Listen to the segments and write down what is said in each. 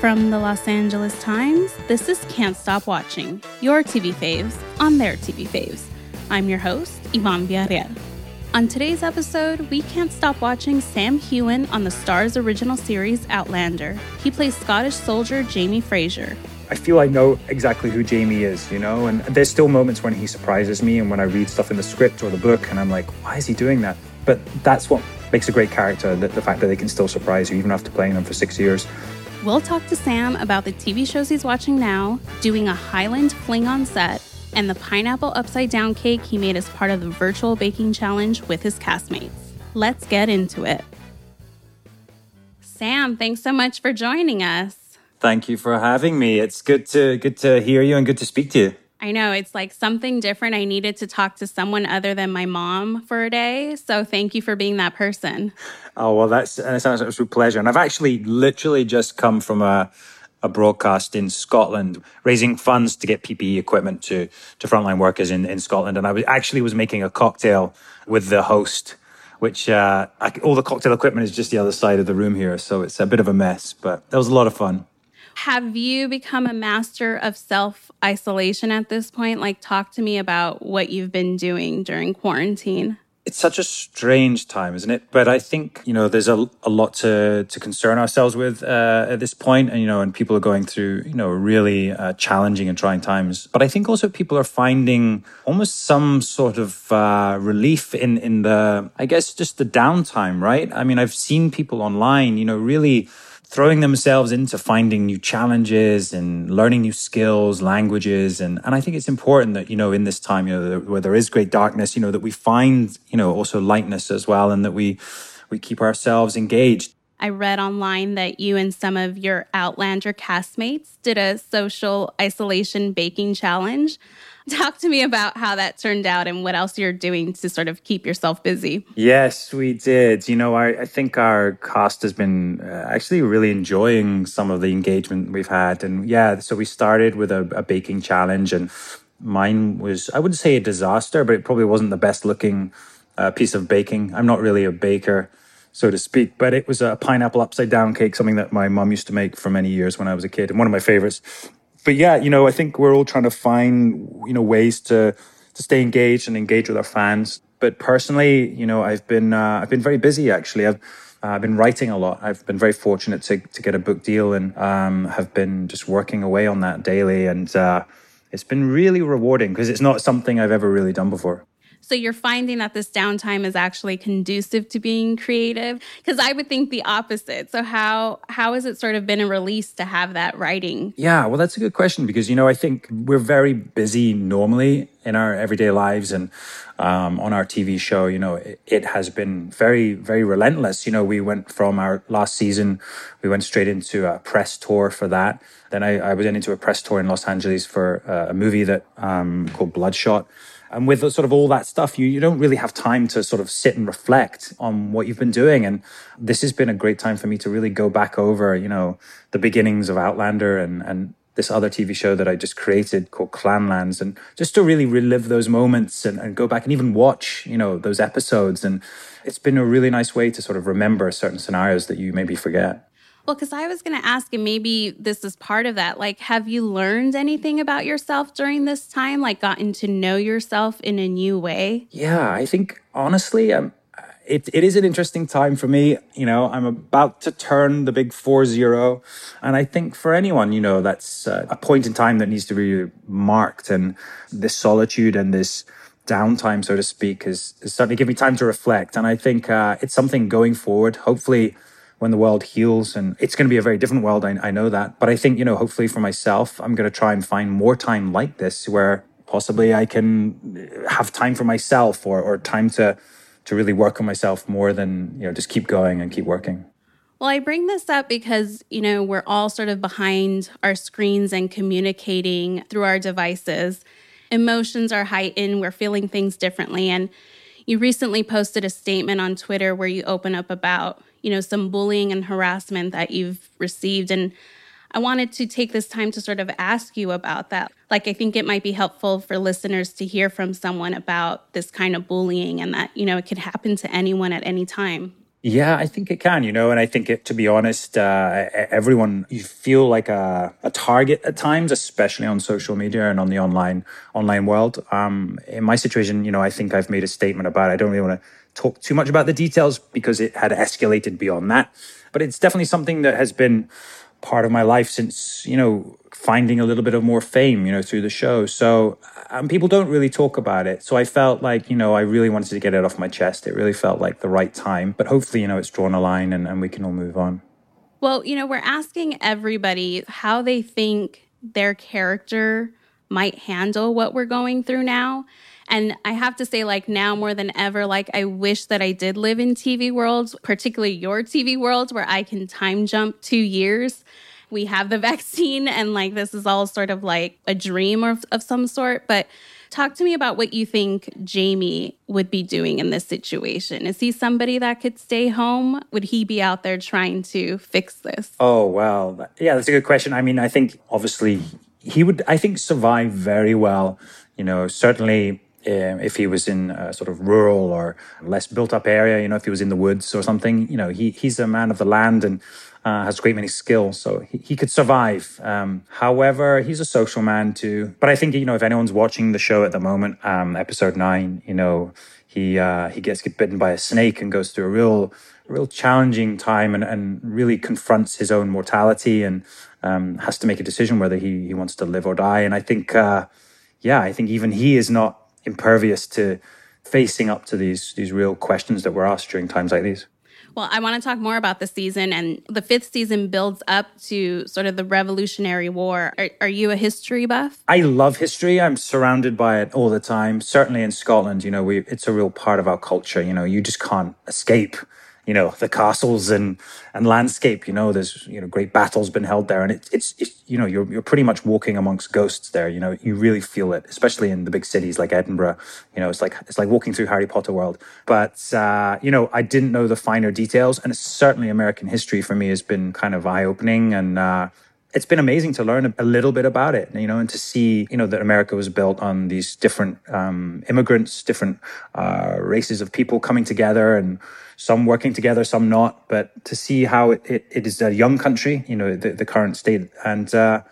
From the Los Angeles Times, this is Can't Stop Watching, your TV faves on their TV faves. I'm your host, Yvonne Villarreal. On today's episode, we can't stop watching Sam Heughan on the Starz original series Outlander. He plays Scottish soldier Jamie Fraser. I feel I know exactly who Jamie is, you know, and there's still moments when he surprises me and when I read stuff in the script or the book and I'm like, why is he doing that? But that's what makes a great character, the, the fact that they can still surprise you even after playing them for six years. We'll talk to Sam about the TV shows he's watching now, doing a Highland fling on set, and the pineapple upside down cake he made as part of the virtual baking challenge with his castmates. Let's get into it. Sam, thanks so much for joining us. Thank you for having me. It's good to good to hear you and good to speak to you. I know it's like something different. I needed to talk to someone other than my mom for a day. So thank you for being that person. Oh, well, that's, that sounds like a pleasure. And I've actually literally just come from a, a broadcast in Scotland, raising funds to get PPE equipment to, to frontline workers in, in Scotland. And I was, actually was making a cocktail with the host, which uh, I, all the cocktail equipment is just the other side of the room here. So it's a bit of a mess, but that was a lot of fun. Have you become a master of self isolation at this point? Like, talk to me about what you've been doing during quarantine. It's such a strange time, isn't it? But I think, you know, there's a, a lot to, to concern ourselves with uh, at this point. And, you know, and people are going through, you know, really uh, challenging and trying times. But I think also people are finding almost some sort of uh, relief in, in the, I guess, just the downtime, right? I mean, I've seen people online, you know, really throwing themselves into finding new challenges and learning new skills, languages. And, and I think it's important that, you know, in this time, you know, where there is great darkness, you know, that we find, you know, also lightness as well and that we, we keep ourselves engaged. I read online that you and some of your Outlander castmates did a social isolation baking challenge. Talk to me about how that turned out and what else you're doing to sort of keep yourself busy. Yes, we did. You know, I, I think our cast has been uh, actually really enjoying some of the engagement we've had. And yeah, so we started with a, a baking challenge, and mine was, I wouldn't say a disaster, but it probably wasn't the best looking uh, piece of baking. I'm not really a baker so to speak. But it was a pineapple upside down cake, something that my mom used to make for many years when I was a kid, and one of my favorites but yeah, you know, I think we're all trying to find, you know, ways to, to stay engaged and engage with our fans. But personally, you know, I've been, uh, I've been very busy actually. I've, uh, I've been writing a lot. I've been very fortunate to, to get a book deal and um, have been just working away on that daily. And uh, it's been really rewarding because it's not something I've ever really done before. So you're finding that this downtime is actually conducive to being creative? Because I would think the opposite. So how how has it sort of been a release to have that writing? Yeah, well, that's a good question because you know I think we're very busy normally in our everyday lives and um, on our TV show. You know, it, it has been very very relentless. You know, we went from our last season, we went straight into a press tour for that. Then I, I was into a press tour in Los Angeles for uh, a movie that um, called Bloodshot and with sort of all that stuff, you, you don't really have time to sort of sit and reflect on what you've been doing. And this has been a great time for me to really go back over, you know, the beginnings of Outlander and, and this other TV show that I just created called Clanlands and just to really relive those moments and, and go back and even watch, you know, those episodes. And it's been a really nice way to sort of remember certain scenarios that you maybe forget. Well, because I was going to ask, and maybe this is part of that. Like, have you learned anything about yourself during this time? Like, gotten to know yourself in a new way? Yeah, I think honestly, um, it, it is an interesting time for me. You know, I'm about to turn the big four zero. And I think for anyone, you know, that's uh, a point in time that needs to be marked. And this solitude and this downtime, so to speak, is, is certainly giving me time to reflect. And I think uh, it's something going forward. Hopefully, when the world heals and it's going to be a very different world I, I, know that but i think you know hopefully for myself i'm going to try and find more time like this where possibly i can have time for myself or, or time to to really work on myself more than you know just keep going and keep working well, I bring this up because, you know, we're all sort of behind our screens and communicating through our devices. Emotions are heightened, we're feeling things differently. And you recently posted a statement on Twitter where you open up about you know, some bullying and harassment that you've received. And I wanted to take this time to sort of ask you about that. Like, I think it might be helpful for listeners to hear from someone about this kind of bullying and that, you know, it could happen to anyone at any time. Yeah, I think it can, you know, and I think it, to be honest, uh, everyone, you feel like a, a target at times, especially on social media and on the online, online world. Um, in my situation, you know, I think I've made a statement about it. I don't really want to talk too much about the details because it had escalated beyond that, but it's definitely something that has been part of my life since, you know, finding a little bit of more fame, you know, through the show. So and people don't really talk about it. So I felt like, you know, I really wanted to get it off my chest. It really felt like the right time. But hopefully, you know, it's drawn a line and, and we can all move on. Well, you know, we're asking everybody how they think their character might handle what we're going through now. And I have to say, like now more than ever, like I wish that I did live in TV worlds, particularly your TV world, where I can time jump two years we have the vaccine and like this is all sort of like a dream of, of some sort. But talk to me about what you think Jamie would be doing in this situation. Is he somebody that could stay home? Would he be out there trying to fix this? Oh, well, yeah, that's a good question. I mean, I think obviously he would, I think, survive very well. You know, certainly um, if he was in a sort of rural or less built up area, you know, if he was in the woods or something, you know, he, he's a man of the land and uh, has a great many skills, so he, he could survive. Um, however, he's a social man too. But I think you know if anyone's watching the show at the moment, um, episode nine, you know he uh, he gets bitten by a snake and goes through a real real challenging time and, and really confronts his own mortality and um, has to make a decision whether he, he wants to live or die. And I think, uh, yeah, I think even he is not impervious to facing up to these these real questions that we're asked during times like these. Well, I want to talk more about the season, and the fifth season builds up to sort of the Revolutionary War. Are, are, you a history buff? I love history. I'm surrounded by it all the time. Certainly in Scotland, you know, we, it's a real part of our culture. You know, you just can't escape you know the castles and and landscape you know there's you know great battles been held there. And it, it's it's you know you're you're pretty much walking amongst ghosts there you know you really feel it especially in the big cities like Edinburgh. You know it's like it's like walking through Harry Potter world. But uh, you know I didn't know the finer details. And certainly American history for me has been kind of eye opening and uh, it's been amazing to learn a little bit about it, you know, and to see, you know, that America was built on these different um, immigrants, different uh, races of people coming together and some working together, some not. But to see how it, it, it is a young country, you know, the, the current state. And uh,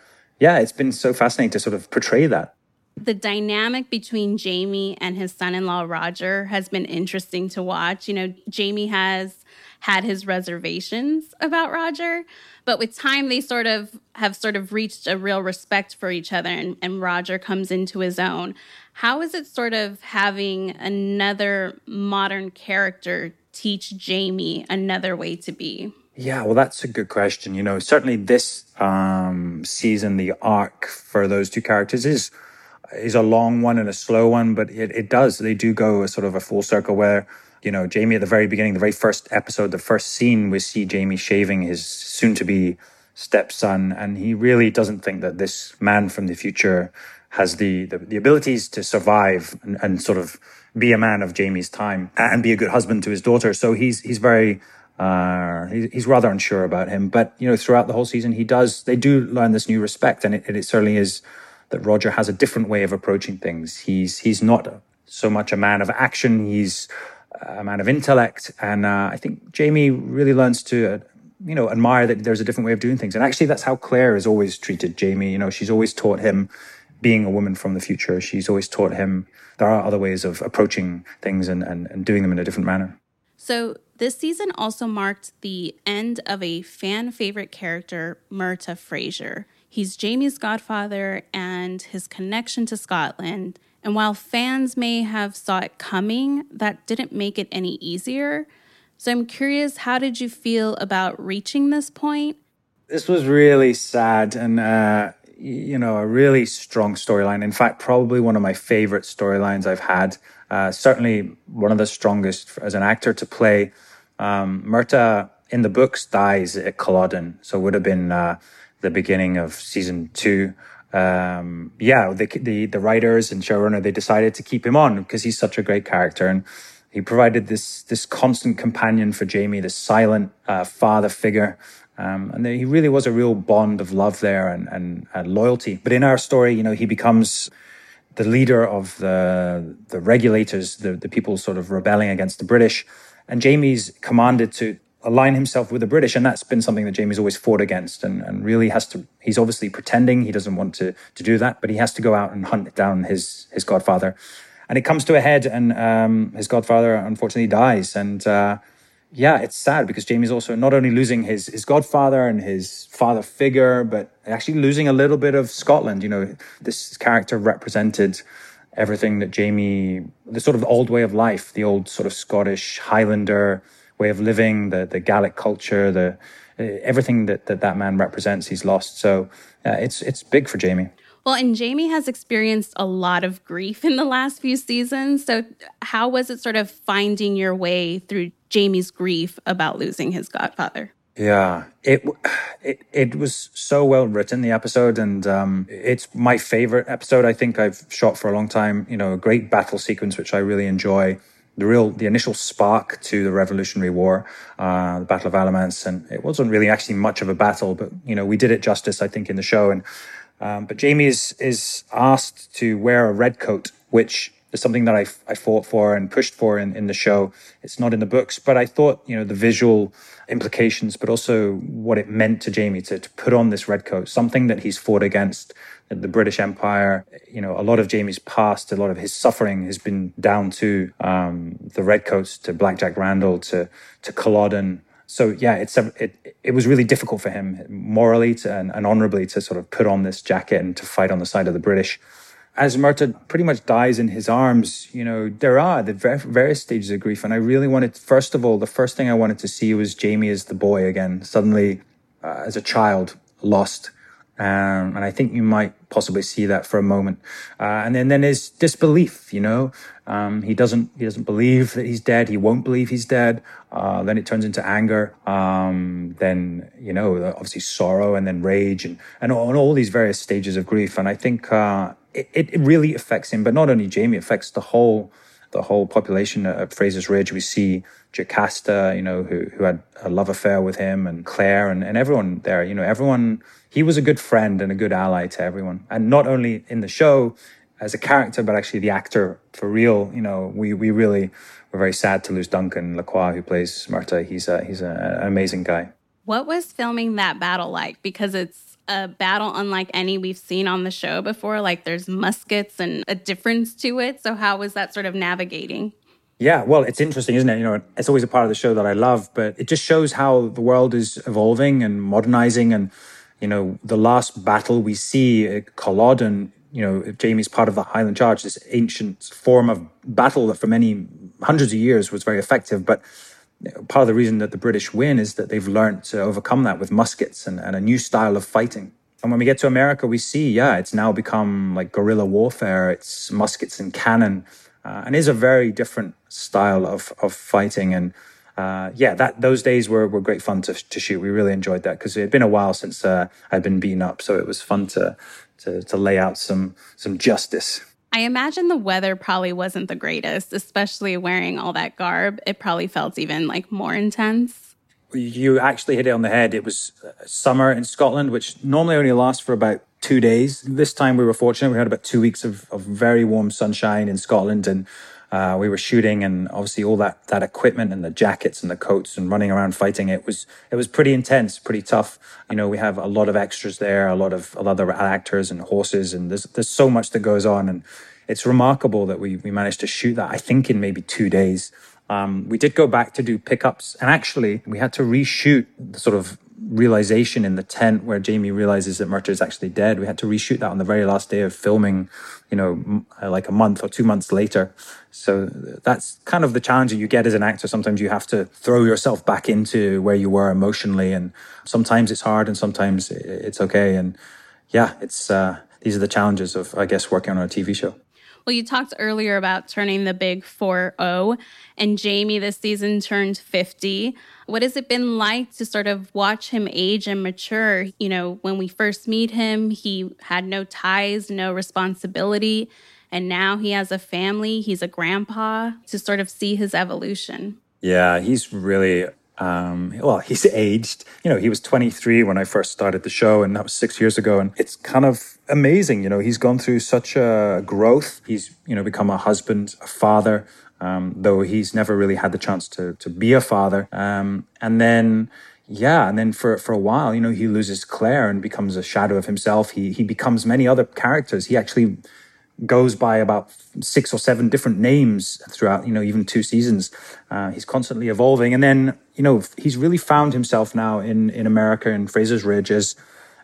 yeah, it's been so fascinating to sort of portray that. The dynamic between Jamie and his son in law, Roger, has been interesting to watch. You know, Jamie has had his reservations about Roger, but with time, they sort of have sort of reached a real respect for each other, and, and Roger comes into his own. How is it sort of having another modern character teach Jamie another way to be? Yeah, well, that's a good question. You know, certainly this um, season, the arc for those two characters is is a long one and a slow one, but it, it does. They do go a sort of a full circle where, you know, Jamie at the very beginning, the very first episode, the first scene, we see Jamie shaving his soon to be stepson, and he really doesn't think that this man from the future has the, the, the abilities to survive and, and sort of be a man of Jamie's time and be a good husband to his daughter. So he's he's very uh, he's, he's rather unsure about him. But you know, throughout the whole season, he does they do learn this new respect, and it, it certainly is that Roger has a different way of approaching things. He's he's not so much a man of action. He's a man of intellect, and uh, I think Jamie really learns to. Uh, you know, admire that there's a different way of doing things. And actually, that's how Claire has always treated Jamie. You know, she's always taught him being a woman from the future. She's always taught him there are other ways of approaching things and, and, and doing them in a different manner. So, this season also marked the end of a fan favorite character, Murtagh Fraser. He's Jamie's godfather and his connection to Scotland. And while fans may have saw it coming, that didn't make it any easier. So I'm curious, how did you feel about reaching this point? This was really sad, and uh, you know, a really strong storyline. In fact, probably one of my favorite storylines I've had. Uh, certainly one of the strongest as an actor to play. Um, Murtagh in the books dies at Culloden, so would have been uh, the beginning of season two. Um, yeah, the, the the writers and showrunner they decided to keep him on because he's such a great character and he provided this this constant companion for Jamie, this silent uh, father figure um, and he really was a real bond of love there and, and, and, loyalty. But in our story, you know, he becomes the leader of the the regulators, the, the people sort of rebelling against the British. and Jamie's commanded to align himself with the British. And that's been something that Jamie's always fought against and, and really has to, he's obviously pretending he doesn't want to, to do that, but he has to go out and hunt down his, his godfather. And it comes to a head and um, his godfather unfortunately dies. And uh, yeah, it's sad because Jamie's also not only losing his, his godfather and his father figure, but actually losing a little bit of Scotland. You know, this character represented everything that Jamie, the sort of old way of life, the old sort of Scottish Highlander, way of living, the the Gaelic culture, the everything that that, that man represents, he's lost. So uh, it's it's big for Jamie. Well, and Jamie has experienced a lot of grief in the last few seasons. So, how was it sort of finding your way through Jamie's grief about losing his godfather? Yeah, it it it was so well written the episode, and um, it's my favorite episode. I think I've shot for a long time. You know, a great battle sequence which I really enjoy the real the initial spark to the Revolutionary War, uh, the Battle of Alamance, and it wasn't really actually much of a battle, but you know we did it justice, I think, in the show. And um, but Jamie is is asked to wear a red coat, which is something that I, I fought for and pushed for in, in the show. It's not in the books, but I thought you know the visual implications, but also what it meant to Jamie to, to put on this red coat, something that he's fought against the British Empire. You know, a lot of Jamie's past, a lot of his suffering has been down to um, the Redcoats, to Black Jack Randall, to to Culloden. So yeah, it's a, it it was really difficult for him morally to, and, and honorably to sort of put on this jacket and to fight on the side of the British as Murtagh pretty much dies in his arms, you know, there are the various stages of grief. And I really wanted, first of all, the first thing I wanted to see was Jamie as the boy again, suddenly uh, as a child, lost. Um, and I think you might possibly see that for a moment. Uh, and then, then there's disbelief, you know, um, he doesn't, he doesn't believe that he's dead. He won't believe he's dead. Uh, then it turns into anger. Um, then, you know, obviously sorrow and then rage and, and all, and all these various stages of grief. And I think, uh, it, it really affects him, but not only Jamie, it affects the whole, the whole population at Fraser's Ridge. We see Jocasta, you know, who, who had a love affair with him and Claire and, and everyone there, you know, everyone, he was a good friend and a good ally to everyone. And not only in the show as a character, but actually the actor for real, you know, we, we really were very sad to lose Duncan Lacroix, who plays Murtagh. He's a, he's a, an amazing guy. What was filming that battle like? Because it's a battle unlike any we've seen on the show before. Like there's muskets and a difference to it. So how was that sort of navigating? Yeah, well, it's interesting, isn't it? You know, it's always a part of the show that I love, but it just shows how the world is evolving and modernizing. And, you know, the last battle we see uh, at Culloden, you know, Jamie's part of the Highland Charge, this ancient form of battle that for many hundreds of years was very effective. But part of the reason that the British win is that they've learned to overcome that with muskets and, and a new style of fighting. And when we get to America, we see, yeah, it's now become like guerrilla warfare. It's muskets and cannon uh, and is a very different style of of fighting. And uh, yeah, that those days were, were great fun to, to shoot. We really enjoyed that because it had been a while since uh, I'd been beaten up, so it was fun to, to to lay out some some justice. I imagine the weather probably wasn't the greatest, especially wearing all that garb. It probably felt even like more intense. You actually hit it on the head. It was uh, summer in Scotland, which normally only lasts for about two days. This time we were fortunate. We had about two weeks of, of very warm sunshine in Scotland and uh, we were shooting and obviously all that, that equipment and the jackets and the coats and running around fighting. It was, it was pretty intense, pretty tough. You know, we have a lot of extras there, a lot of other actors and horses and there's, there's so much that goes on. And it's remarkable that we, we managed to shoot that, I think in maybe two days. Um, we did go back to do pickups and actually we had to reshoot the sort of realization in the tent where Jamie realizes that Murtagh is actually dead. We had to reshoot that on the very last day of filming, you know, uh, like a month or two months later. So that's kind of the challenge that you get as an actor. Sometimes you have to throw yourself back into where you were emotionally, and sometimes it's hard, and sometimes it's okay. And yeah, it's uh, these are the challenges of, I guess, working on a TV show. Well, you talked earlier about turning the big 4 0, and Jamie this season turned 50. What has it been like to sort of watch him age and mature? You know, when we first meet him, he had no ties, no responsibility. And now he has a family, he's a grandpa to sort of see his evolution. Yeah, he's really um, well, he's aged. You know, he was 23 when I first started the show, and that was six years ago. And it's kind of amazing. You know, he's gone through such a growth. He's, you know, become a husband, a father, um, though he's never really had the chance to to be a father. Um, and then yeah, and then for for a while, you know, he loses Claire and becomes a shadow of himself. He he becomes many other characters. He actually goes by about six or seven different names throughout, you know, even two seasons. Uh, he's constantly evolving, and then you know he's really found himself now in in America in Fraser's Ridge as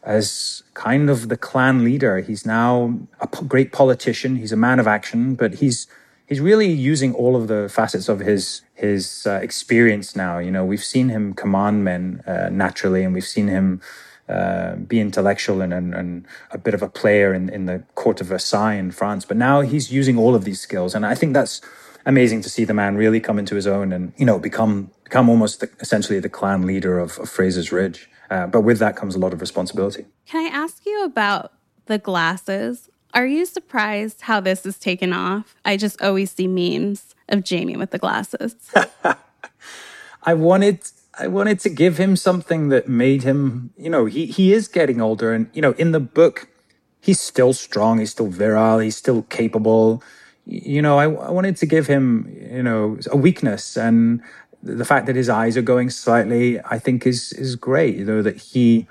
as kind of the clan leader. He's now a great politician. He's a man of action, but he's he's really using all of the facets of his his uh, experience now. You know, we've seen him command men uh, naturally, and we've seen him uh, be intellectual and, and, and a bit of a player in, in the court of Versailles in France. But now he's using all of these skills, and I think that's amazing to see the man really come into his own and you know become become almost the, essentially the clan leader of, of Fraser's Ridge. Uh, but with that comes a lot of responsibility. Can I ask you about the glasses? Are you surprised how this is taken off? I just always see memes of Jamie with the glasses. I wanted I wanted to give him something that made him, you know, he he is getting older and you know, in the book he's still strong, he's still virile, he's still capable. You know, I, I wanted to give him, you know, a weakness and the fact that his eyes are going slightly, I think is is great. You know, that he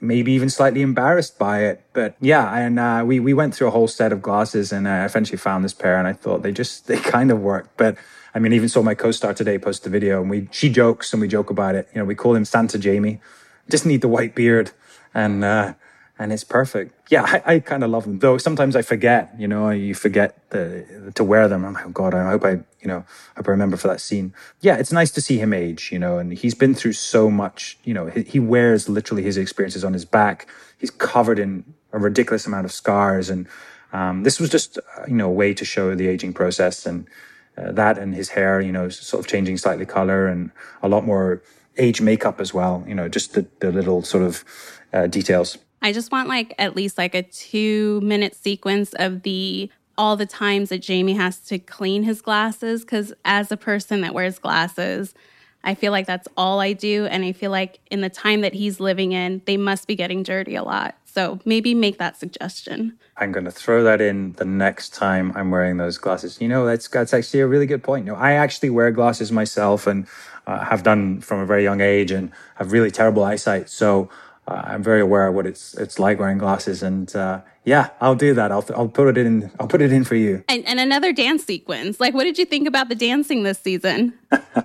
maybe even slightly embarrassed by it. But yeah, and uh, we we went through a whole set of glasses, and I eventually found this pair, and I thought they just they kind of worked. But I mean, even saw my co-star today post the video, and we she jokes and we joke about it. You know, we call him Santa Jamie. Just need the white beard, and uh, and it's perfect. Yeah, I, I kind of love them. Though sometimes I forget, you know, you forget the, to wear them. I'm like, oh God, I hope I, you know, I hope I remember for that scene. Yeah, it's nice to see him age, you know, and he's been through so much, you know, he, he wears literally his experiences on his back. He's covered in a ridiculous amount of scars. And um, this was just, uh, you know, a way to show the aging process and uh, that and his hair, you know, sort of changing slightly color and a lot more age makeup as well, you know, just the, the little sort of uh, details. I just want like at least like a two minute sequence of the all the times that Jamie has to clean his glasses. Cause as a person that wears glasses, I feel like that's all I do. And I feel like in the time that he's living in, they must be getting dirty a lot. So maybe make that suggestion. I'm going to throw that in the next time I'm wearing those glasses. You know, that's that's actually a really good point. You know, I actually wear glasses myself and uh, have done from a very young age and have really terrible eyesight. So uh, I'm very aware of what it's it's like wearing glasses, and uh, yeah, I'll do that. I'll I'll put it in. I'll put it in for you. And, and another dance sequence. Like, what did you think about the dancing this season?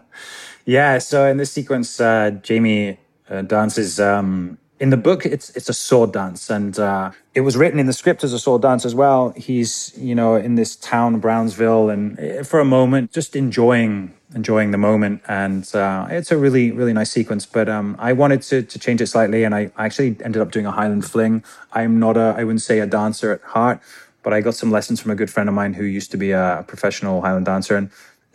yeah, so in this sequence, uh, Jamie uh, dances. Um, in the book, it's it's a sword dance, and uh, it was written in the script as a sword dance as well. He's you know in this town, Brownsville, and eh, for a moment, just enjoying enjoying the moment. And uh, it's a really, really nice sequence. But um, I wanted to, to change it slightly, and I actually ended up doing a Highland fling. I'm not a, I wouldn't say a dancer at heart, but I got some lessons from a good friend of mine who used to be a professional Highland dancer. And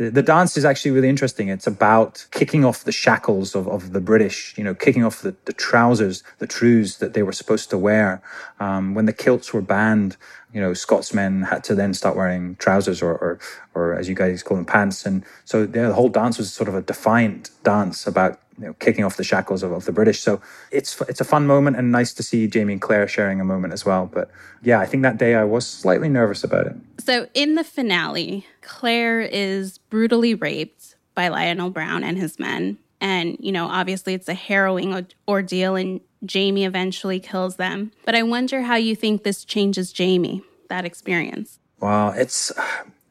the dance is actually really interesting. It's about kicking off the shackles of, of the British, you know, kicking off the, the trousers, the trews that they were supposed to wear. Um, when the kilts were banned, you know, Scotsmen had to then start wearing trousers or, or, or as you guys call them, pants. And so the whole dance was sort of a defiant dance about you know, kicking off the shackles of, of the British. So it's it's a fun moment and nice to see Jamie and Claire sharing a moment as well. But yeah, I think that day I was slightly nervous about it. So in the finale, Claire is brutally raped by Lionel Brown and his men. And, you know, obviously it's a harrowing ordeal and Jamie eventually kills them. But I wonder how you think this changes Jamie, that experience. Well, it's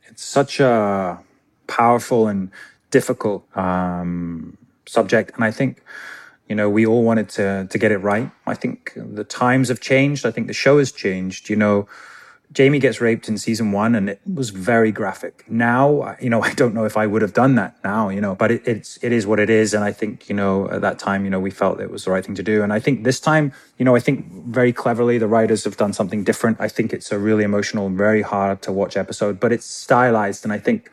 it's such a powerful and difficult um, subject, and I think you know we all wanted to to get it right. I think the times have changed. I think the show has changed. You know, Jamie gets raped in season one and it was very graphic. Now, you know, I don't know if I would have done that now, you know, but it, it's, it is what it is. And I think, you know, at that time, you know, we felt it was the right thing to do. And I think this time, you know, I think very cleverly the writers have done something different. I think it's a really emotional, very hard to watch episode, but it's stylized. And I think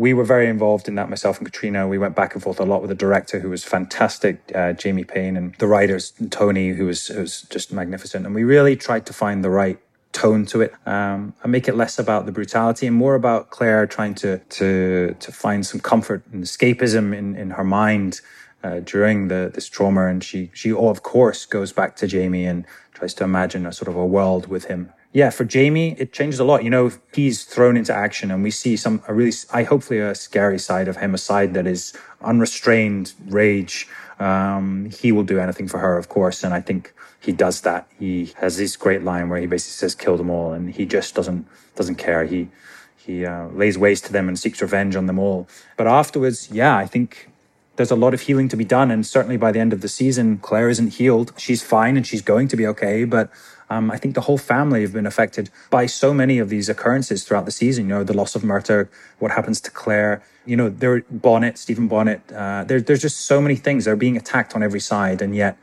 we were very involved in that, myself and Caitriona. We went back and forth a lot with the director, who was fantastic, uh, Jamie Payne, and the writers, Tony, who was, who was just magnificent. And we really tried to find the right tone to it um, and make it less about the brutality and more about Claire trying to to to find some comfort and escapism in in her mind uh, during the this trauma and she she of course goes back to Jamie and tries to imagine a sort of a world with him yeah, for Jamie, it changes a lot. You know, he's thrown into action and we see some, a really, I hopefully a scary side of him, a side that is unrestrained rage. Um, he will do anything for her, of course. And I think he does that. He has this great line where he basically says, kill them all. And he just doesn't, doesn't care. He, he uh, lays waste to them and seeks revenge on them all. But afterwards, yeah, I think there's a lot of healing to be done. And certainly by the end of the season, Claire isn't healed. She's fine and she's going to be okay. But um, I think the whole family have been affected by so many of these occurrences throughout the season. You know, the loss of Murtagh, what happens to Claire, you know, there Bonnet, Stephen Bonnet. Uh, there, there's just so many things. They're being attacked on every side. And yet,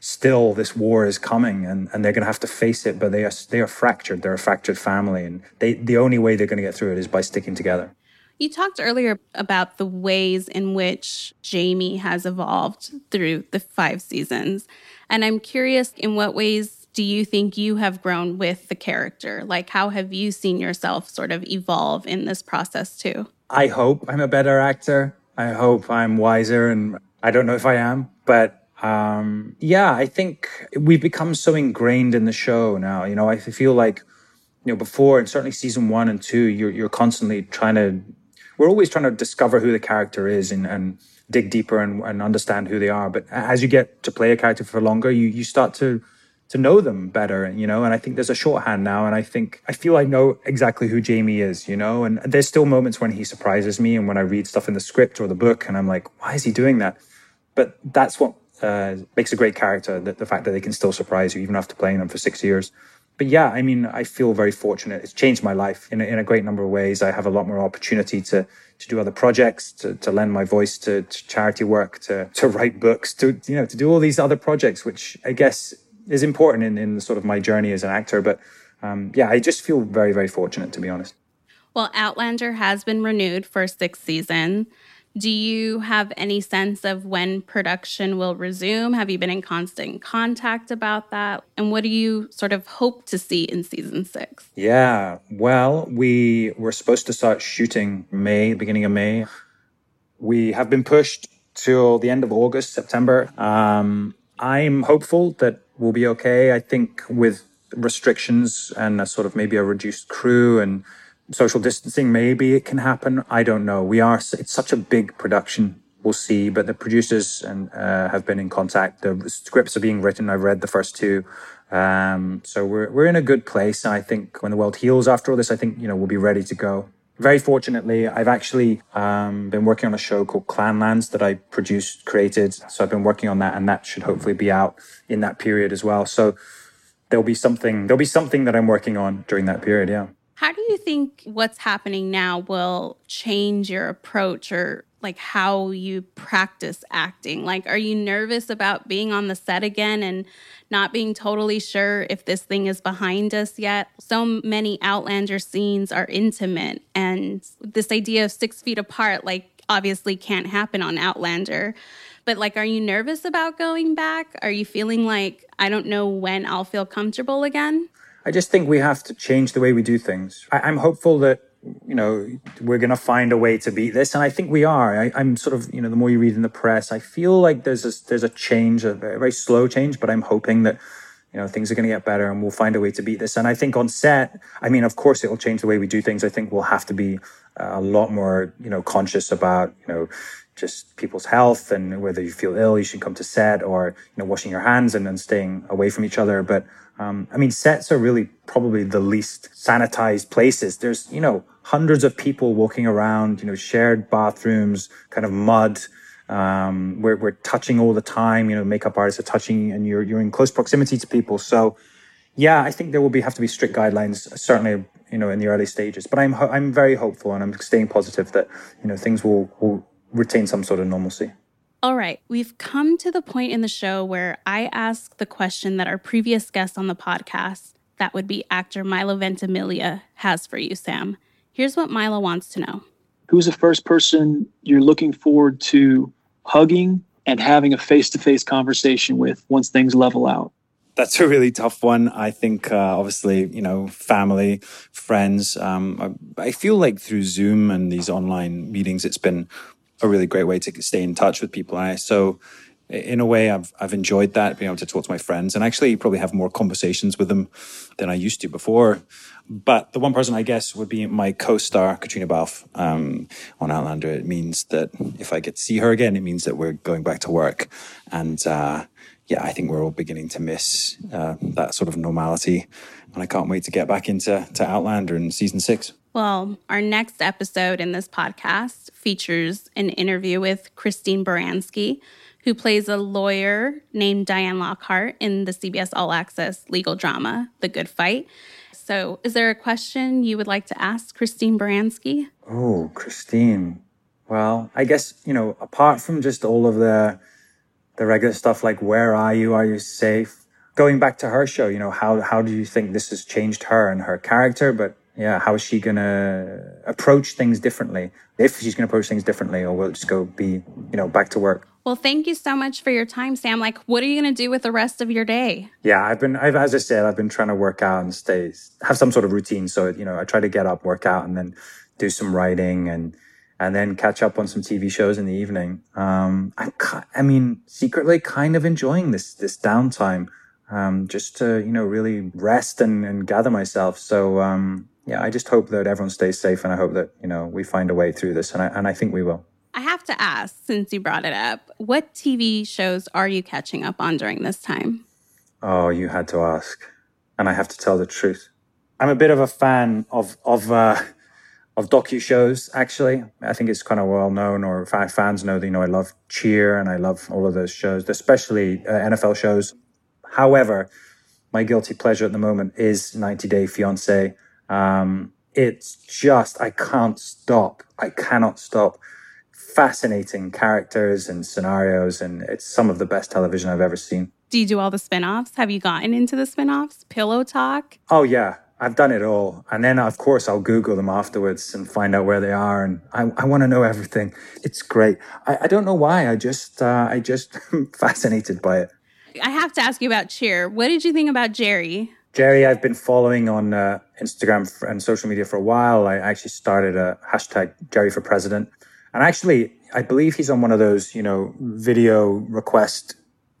still this war is coming and, and they're going to have to face it but they are they are fractured they're a fractured family and they the only way they're going to get through it is by sticking together you talked earlier about the ways in which Jamie has evolved through the five seasons. And I'm curious in what ways do you think you have grown with the character? Like, how have you seen yourself sort of evolve in this process too? I hope I'm a better actor. I hope I'm wiser, and I don't know if I am, but um, yeah, I think we've become so ingrained in the show now. You know, I feel like you know before, and certainly season one and two, you're you're constantly trying to we're always trying to discover who the character is and, and dig deeper and, and understand who they are. But as you get to play a character for longer, you you start to to know them better, you know. And I think there's a shorthand now, and I think I feel I know exactly who Jamie is, you know. And there's still moments when he surprises me, and when I read stuff in the script or the book, and I'm like, why is he doing that? But that's what uh, makes a great character. The, the fact that they can still surprise you even after playing them for six years but yeah, I mean, I feel very fortunate. It's changed my life in a, in a great number of ways. I have a lot more opportunity to to do other projects, to, to lend my voice to, to charity work, to to write books, to you know, to do all these other projects, which I guess is important in in sort of my journey as an actor. But um, yeah, I just feel very very fortunate to be honest. Well, Outlander has been renewed for sixth season. Do you have any sense of when production will resume? Have you been in constant contact about that? And what do you sort of hope to see in season six? Yeah, well, we were supposed to start shooting May, beginning of May. We have been pushed till the end of August, September. Um, I'm hopeful that we'll be okay. I think with restrictions and a sort of maybe a reduced crew and social distancing, maybe it can happen. I don't know. We are, it's such a big production. We'll see. But the producers and uh, have been in contact. The scripts are being written. I've read the first two. Um, so we're, we're in a good place. I think when the world heals after all this, I think, you know, we'll be ready to go. Very fortunately, I've actually um, been working on a show called Clanlands that I produced, created. So I've been working on that, and that should hopefully be out in that period as well. So there'll be something there'll be something that I'm working on during that period. Yeah. How do you think what's happening now will change your approach or like how you practice acting? Like, are you nervous about being on the set again and not being totally sure if this thing is behind us yet? So many Outlander scenes are intimate, and this idea of six feet apart, like, obviously can't happen on Outlander. But, like, are you nervous about going back? Are you feeling like, I don't know when I'll feel comfortable again? I just think we have to change the way we do things. I, am hopeful that you know we're going to find a way to beat this, and I think we are. I, am sort of you know the more you read in the press, I feel like there's a, there's a change, a very, very slow change, but I'm hoping that you know things are going to get better and we'll find a way to beat this. And I think on set, I mean, of course, it will change the way we do things. I think we'll have to be uh, a lot more you know conscious about you know just people's health and whether you feel ill, you should come to set or, you know, washing your hands and then staying away from each other. But, um, I mean, sets are really probably the least sanitized places. There's, you know, hundreds of people walking around, you know, shared bathrooms, kind of mud. Um, we're, we're touching all the time, you know, makeup artists are touching and you're, you're in close proximity to people. So, yeah, I think there will be have to be strict guidelines, certainly, you know, in the early stages. But I'm I'm very hopeful and I'm staying positive that you know things will will retain some sort of normalcy. All right, we've come to the point in the show where I ask the question that our previous guest on the podcast, that would be actor Milo Ventimiglia, has for you, Sam. Here's what Milo wants to know Who's the first person you're looking forward to hugging and having a face to face conversation with once things level out? That's a really tough one. I think, uh, obviously, you know, family, friends. Um, I, I feel like through Zoom and these online meetings, it's been a really great way to stay in touch with people. I, so in a way, I've I've enjoyed that being able to talk to my friends and actually probably have more conversations with them than I used to before. But the one person I guess would be my co-star Caitriona Balfe um, on Outlander. It means that if I get to see her again, it means that we're going back to work, and uh, yeah, I think we're all beginning to miss uh, that sort of normality, and I can't wait to get back into to Outlander in season six. Well, our next episode in this podcast features an interview with Christine Baranski, who plays a lawyer named Diane Lockhart in the CBS All Access legal drama, The Good Fight. So, is there a question you would like to ask Christine Baranski? Oh, Christine. Well, I guess, you know, apart from just all of the the regular stuff like where are you? Are you safe? Going back to her show, you know, how how do you think this has changed her and her character? But yeah, how is she gonna approach things differently? If she's gonna approach things differently, or will it just go be, you know, back to work? Well, thank you so much for your time, Sam. Like, what are you going to do with the rest of your day? Yeah, I've been, I've, as I said, I've been trying to work out and stay, have some sort of routine. So, you know, I try to get up, work out, and then do some writing and, and then catch up on some TV shows in the evening. Um, I, I mean, secretly kind of enjoying this, this downtime, um, just to, you know, really rest and, and gather myself. So, um, yeah, I just hope that everyone stays safe and I hope that, you know, we find a way through this. And I, and I think we will. I have to ask, since you brought it up, what TV shows are you catching up on during this time? Oh, you had to ask, and I have to tell the truth. I'm a bit of a fan of of uh, of docu shows. Actually, I think it's kind of well known, or fans know that you know I love Cheer and I love all of those shows, especially uh, NFL shows. However, my guilty pleasure at the moment is 90 Day Fiance. Um, it's just I can't stop. I cannot stop fascinating characters and scenarios, and it's some of the best television I've ever seen. Do you do all the spin-offs? Have you gotten into the spin-offs? Pillow Talk? Oh yeah. I've done it all. And then of course I'll Google them afterwards and find out where they are. And I, I want to know everything. It's great. I, I don't know why. I just, uh, I just fascinated by it. I have to ask you about Cheer. What did you think about Jerry? Jerry, I've been following on uh, Instagram and social media for a while. I actually started a hashtag Jerry for President. And actually, I believe he's on one of those, you know, video request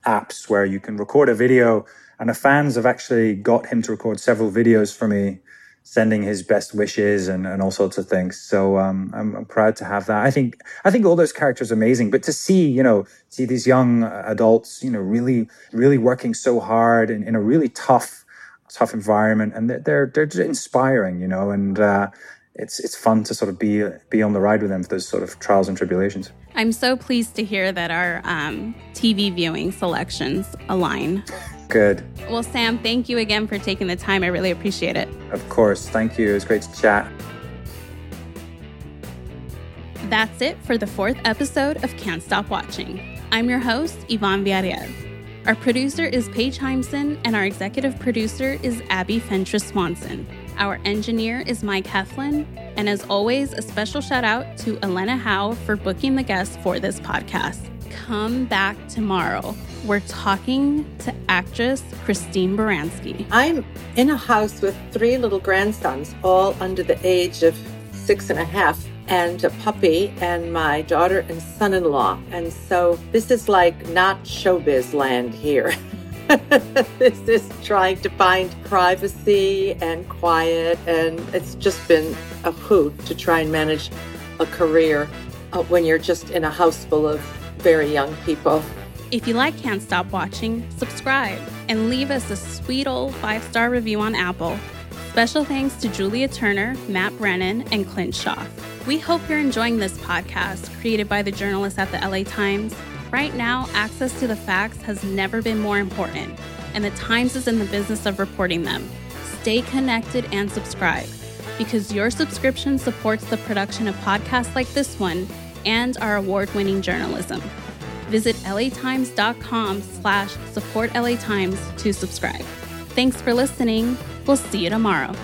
apps where you can record a video. And the fans have actually got him to record several videos for me, sending his best wishes and, and all sorts of things. So um, I'm, I'm, proud to have that. I think I think all those characters are amazing. But to see, you know, see these young adults, you know, really really working so hard in, in a really tough tough environment, and they're they're, they're inspiring, you know, and. Uh, it's it's fun to sort of be be on the ride with them for those sort of trials and tribulations. I'm so pleased to hear that our um, TV viewing selections align. Good. Well, Sam, thank you again for taking the time. I really appreciate it. Of course. Thank you. It was great to chat. That's it for the fourth episode of Can't Stop Watching. I'm your host, Yvonne Villarreal. Our producer is Paige Heimson, and our executive producer is Abby Fentress Swanson. Our engineer is Mike Heflin. And as always, a special shout out to Elena Howe for booking the guests for this podcast. Come back tomorrow. We're talking to actress Christine Baranski. I'm in a house with three little grandsons, all under the age of six and a half, and a puppy, and my daughter and son in law. And so this is like not showbiz land here. this is trying to find privacy and quiet, and it's just been a hoot to try and manage a career uh, when you're just in a house full of very young people. If you like Can't Stop Watching, subscribe and leave us a sweet old five star review on Apple. Special thanks to Julia Turner, Matt Brennan, and Clint Shaw. We hope you're enjoying this podcast created by the journalists at the LA Times Right now, access to the facts has never been more important, and the Times is in the business of reporting them. Stay connected and subscribe because your subscription supports the production of podcasts like this one and our award-winning journalism. Visit latimes.com slash support LA Times to subscribe. Thanks for listening. We'll see you tomorrow.